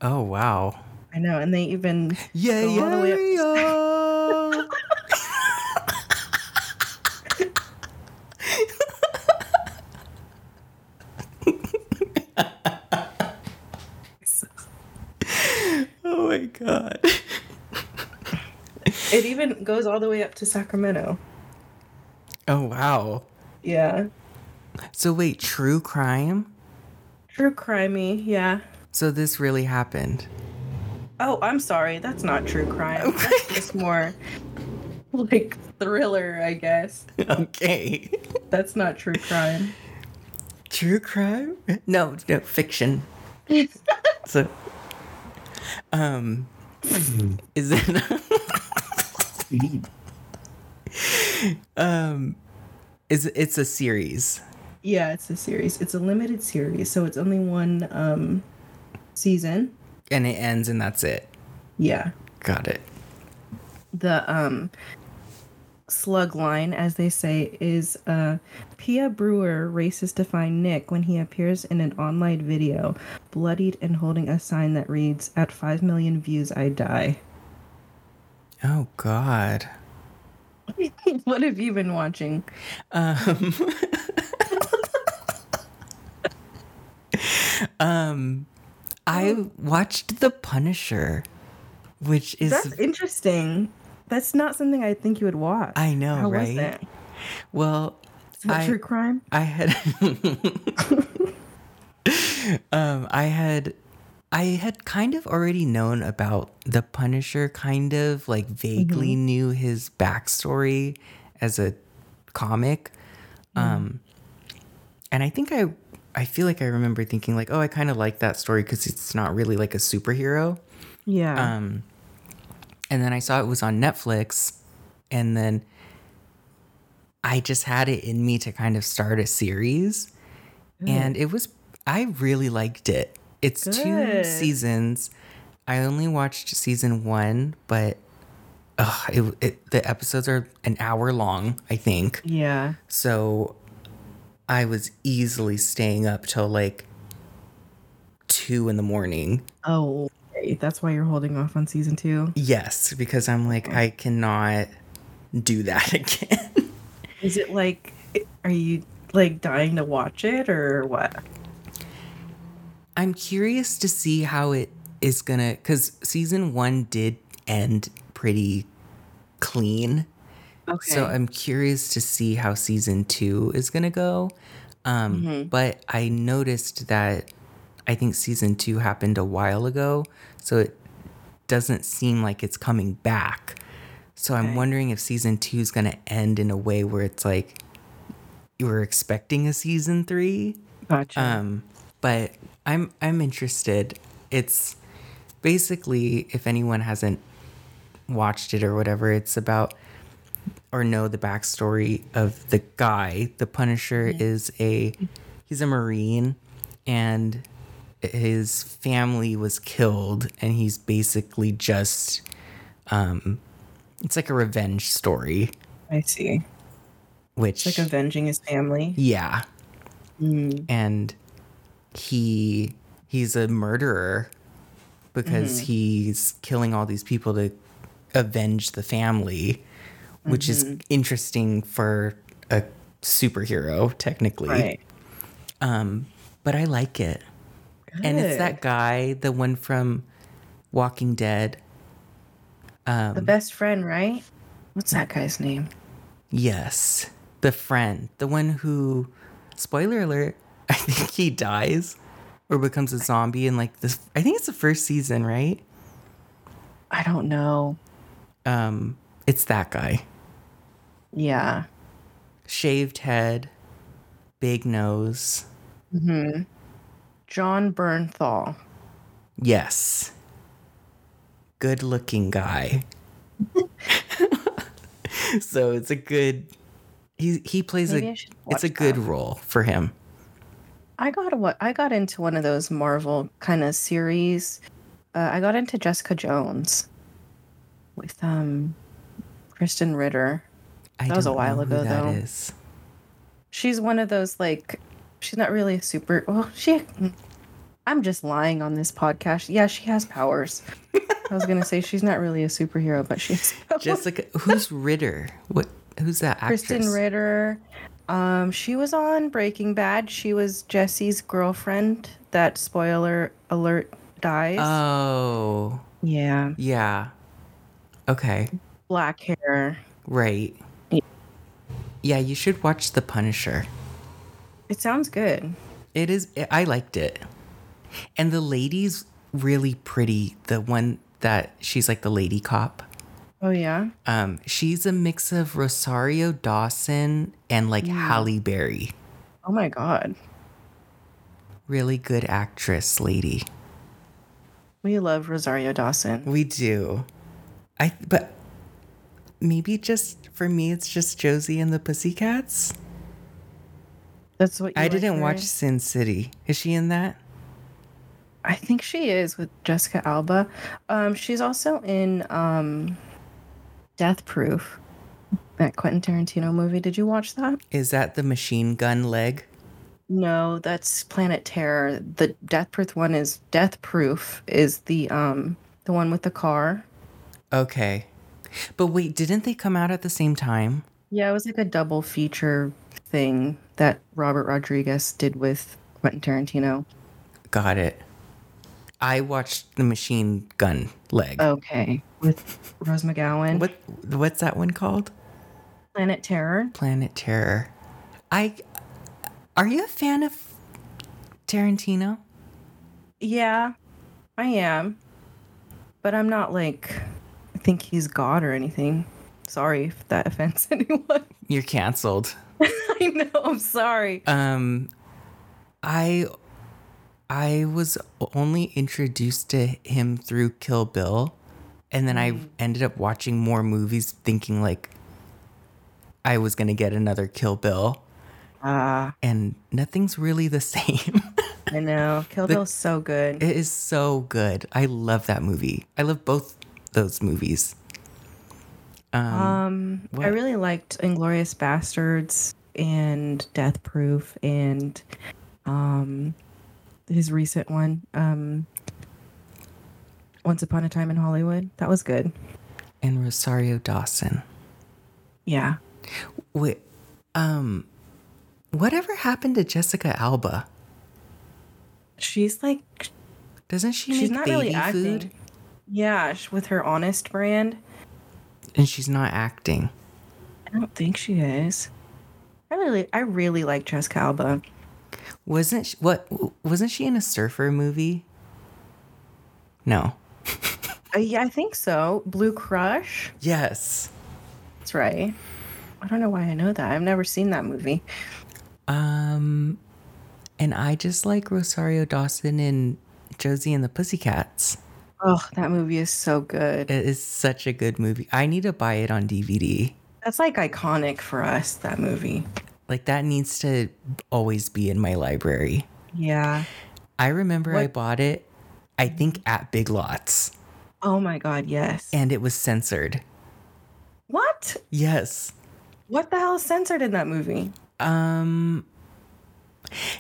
Oh wow. I know and they even yeah go all the way up yeah uh, oh my god it even goes all the way up to sacramento. Oh wow. Yeah. So wait true crime? True crimey yeah. So this really happened. Oh i'm sorry. That's not true crime. That's just more like thriller i guess. Okay. That's not true crime. True crime? No, no, fiction. so, um, is it? um, is it's a series? yeah it's a series it's a limited series so it's only one um season and it ends, and that's it. yeah Got it. the um slug line as they say is uh pia brewer races to find nick when he appears in an online video bloodied and holding a sign that reads at 5 million views i die Oh God. what have you been watching Um. um, I watched The Punisher, which is That's interesting. That's not something I think you would watch. I know, How right? was well, Is that I- true crime? I had um I had I had kind of already known about the Punisher, kind of like vaguely knew his backstory as a comic. Um and I think I I feel like I remember thinking like, oh, I kind of like that story because it's not really like a superhero. Yeah. Um, and then I saw it was on Netflix, and then I just had it in me to kind of start a series, and it was I really liked it. It's two seasons. I only watched season one, but ugh, it, it, the episodes are an hour long, I think. yeah. So I was easily staying up till like two in the morning. Oh, okay. that's why you're holding off on season two. Yes, because I'm like, I cannot do that again. Is it like, are you like dying to watch it or what? I'm curious to see how it is gonna, because season one did end pretty clean. Okay. So I'm curious to see how season two is gonna go. Um, But I noticed that I think season two happened a while ago, so it doesn't seem like it's coming back. So I'm wondering if season two is gonna end in a way where it's like you were expecting a season three. gotcha. Um, but I'm I'm interested. It's basically if anyone hasn't watched it or whatever, it's about or know the backstory of the guy. The Punisher is a he's a Marine and his family was killed and he's basically just um it's like a revenge story. I see. Which Like avenging his family. yeah. Mm. and he he's a murderer because he's killing all these people to avenge the family which is interesting for a superhero technically Right. um but i like it and it's that guy the one from walking dead um The best friend, right? What's that guy's name? yes the friend the one who spoiler alert i think he dies or becomes a zombie in like this i think it's the first season right I don't know. um it's that guy Yeah. shaved head big nose Hmm. Jon Bernthal. yes good looking guy so it's a good he he plays Maybe a it's a good role for him I got what I got into one of those Marvel kind of series. Uh, I got into Jessica Jones with um Krysten Ritter. I That was a while ago, though. is. She's one of those like she's not really a super well, she I'm just lying on this podcast. Yeah, she has powers. I was gonna say she's not really a superhero, but she's Jessica, who's Ritter? What? Who's that actress? Krysten Ritter. Um, she was on Breaking Bad. She was Jesse's girlfriend. That spoiler alert dies. Oh, yeah, yeah. Okay, black hair. right. Yeah. Yeah, you should watch The Punisher. It sounds good. It is. I liked it, and the lady's really pretty. The one that she's like the lady cop. Oh yeah. Um, she's a mix of Rosario Dawson and like Halle Berry. Oh my god. Really good actress, lady. We love Rosario Dawson. We do. I but maybe just for me it's just Josie and the Pussycats. That's what you I like didn't her watch? Sin City. Is she in that? I think she is with Jessica Alba. Um, she's also in um, Death Proof, that Quentin Tarantino movie. Did you watch that? Is that the machine gun leg? No, that's Planet Terror. The Death Proof one is Death Proof is the um the one with the car. Okay. But wait, didn't they come out at the same time? Yeah, it was like a double feature thing that Robert Rodriguez did with Quentin Tarantino. got it. I watched the Machine Gun Leg. Okay. With Rose McGowan. What what's that one called? Planet Terror. Planet Terror. I are you a fan of Tarantino? Yeah, I am. But I'm not like I think he's God or anything. Sorry if that offends anyone. You're canceled. I know, I'm sorry. Um I I was only introduced to him through Kill Bill and then I ended up watching more movies thinking like I was going to get another Kill Bill Ah, and nothing's really the same. I know. Kill Bill's so good. it is so good. I love that movie. I love both those movies. Um, I really liked Inglourious Basterds and Death Proof and um his recent one, um Once Upon a Time in Hollywood. That was good. And Rosario Dawson. Yeah. Wait, um whatever happened to Jessica Alba? She's like Doesn't she she's not really acting. food? Yeah, with her honest brand. And she's not acting. I don't think she is. I really I really like Jessica Alba. Wasn't she, what wasn't she in a surfer movie? No. Uh, yeah, I think so. Blue Crush. Yes. That's right. I don't know why I know that. I've never seen that movie. Um and I just like Rosario Dawson in Josie and the Pussycats. Oh, that movie is so good. It is such a good movie. I need to buy it on DVD. That's like iconic for us, that movie. Like that needs to always be in my library. Yeah. I remember I bought it I think at Big Lots Oh my god, yes. and it was censored. What? Yes. What the hell is censored in that movie? Um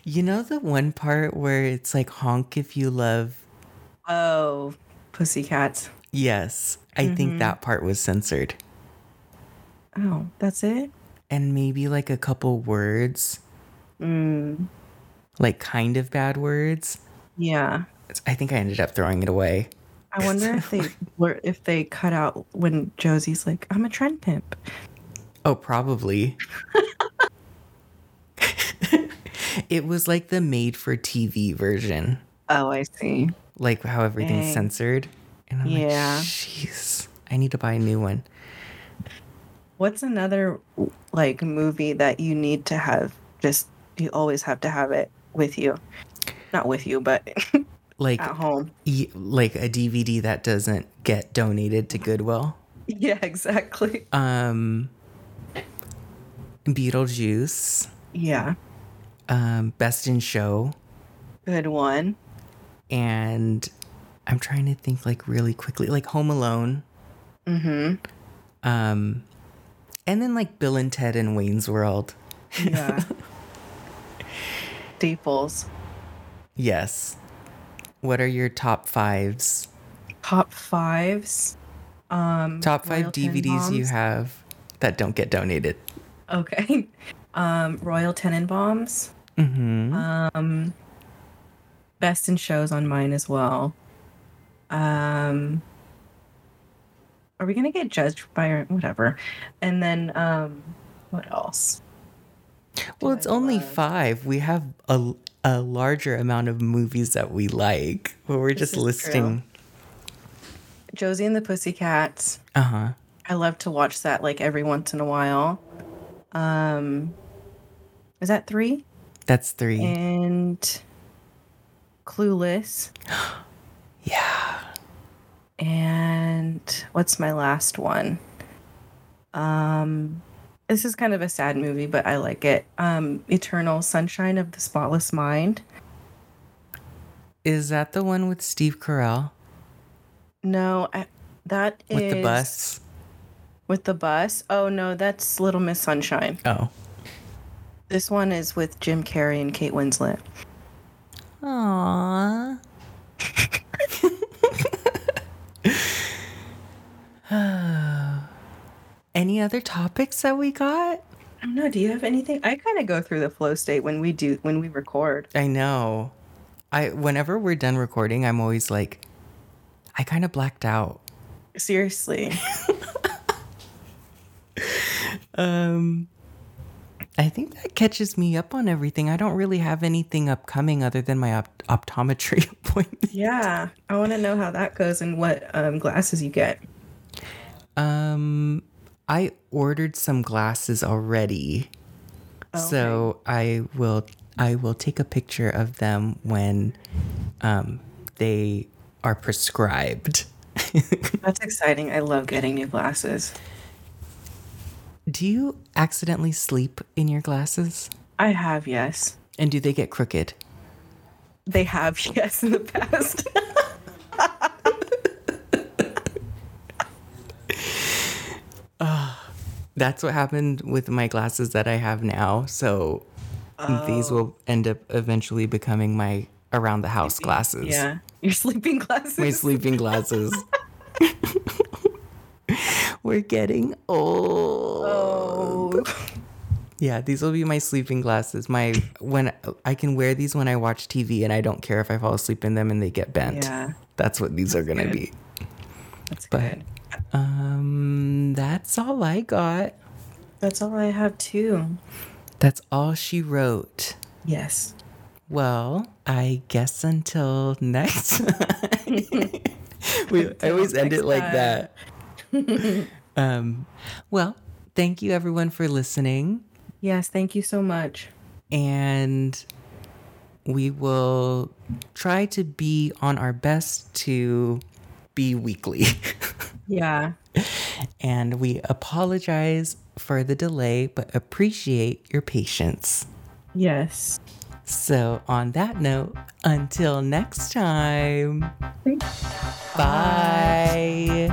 you know the one part where it's like honk if you love Oh, Pussycats. Yes. I think that part was censored. Oh, that's it? And maybe like a couple words, Mm, like kind of bad words. yeah. I think I ended up throwing it away. I wonder if they were if they cut out when Josie's like, "I'm a trend pimp." Oh, probably. it was like the made for TV version, Oh, I see. like how everything's Dang. censored. And I'm Yeah. like, jeez, I need to buy a new one. What's another like movie that you need to have? Just you always have to have it with you, not with you, but Like, at home. e- like a DVD that doesn't get donated to Goodwill. Yeah, exactly. Um, Beetlejuice, Yeah, um, Best in Show, good one. and I'm trying to think like really quickly, like Home Alone. Mm-hmm. Um, and then like Bill and Ted and Wayne's World. Yeah. Staples. Yes. What are your top fives? Top fives. Um, Top five DVDs you have that don't get donated. Okay. Um, Royal Tenenbaums. Mm-hmm. Um, Best in Shows on mine as well. Um, are we gonna get judged by our whatever? And then um, what else? well, it's I only love? five. We have a, a larger amount of movies that we like, but we're This just is listing. Josie and the Pussycats. Uh huh. I love to watch that like every once in a while. Um, is that three? That's three. And Clueless. yeah. And what's my last one? Um, this is kind of a sad movie, but I like it. Um, Eternal Sunshine of the Spotless Mind. Is that the one with Steve Carell No, I, that is with the bus? With the bus. Oh no, that's Little Miss Sunshine. Oh. This one is with Jim Carrey and Kate Winslet. Aww. Any other topics that we got? I don't know. Do you have anything? I kind of go through the flow state when we do when we record. I know. I whenever we're done recording, I'm always like, I kind of blacked out. Seriously. Um, I think that catches me up on everything. I don't really have anything upcoming other than my op- optometry appointment. yeah. I want to know how that goes and what um, glasses you get. Um, I ordered some glasses already, so I will I will take a picture of them when um, they are prescribed. That's exciting. I love getting new glasses. Do you accidentally sleep in your glasses? I have, yes. And do they get crooked? They have, yes, in the past. That's what happened with my glasses that I have now. So these will oh. end up eventually becoming my around the house glasses. yeah. Your sleeping glasses. My sleeping glasses. We're getting old. Oh. Yeah, these will be my sleeping glasses. My when I can wear these when I watch TV and I don't care if I fall asleep in them and they get bent. Yeah. That's what these are going to be. That's But good. um that's all I got. That's all I have too. That's all she wrote. Yes. Well, I guess until next time. we I always end it next like that. Um, well, thank you everyone for listening, Yes. Thank you so much. and we will try to be on our best to be weekly. Yeah. and we apologize for the delay, but appreciate your patience. Yes. So, on that note, until next time, bye.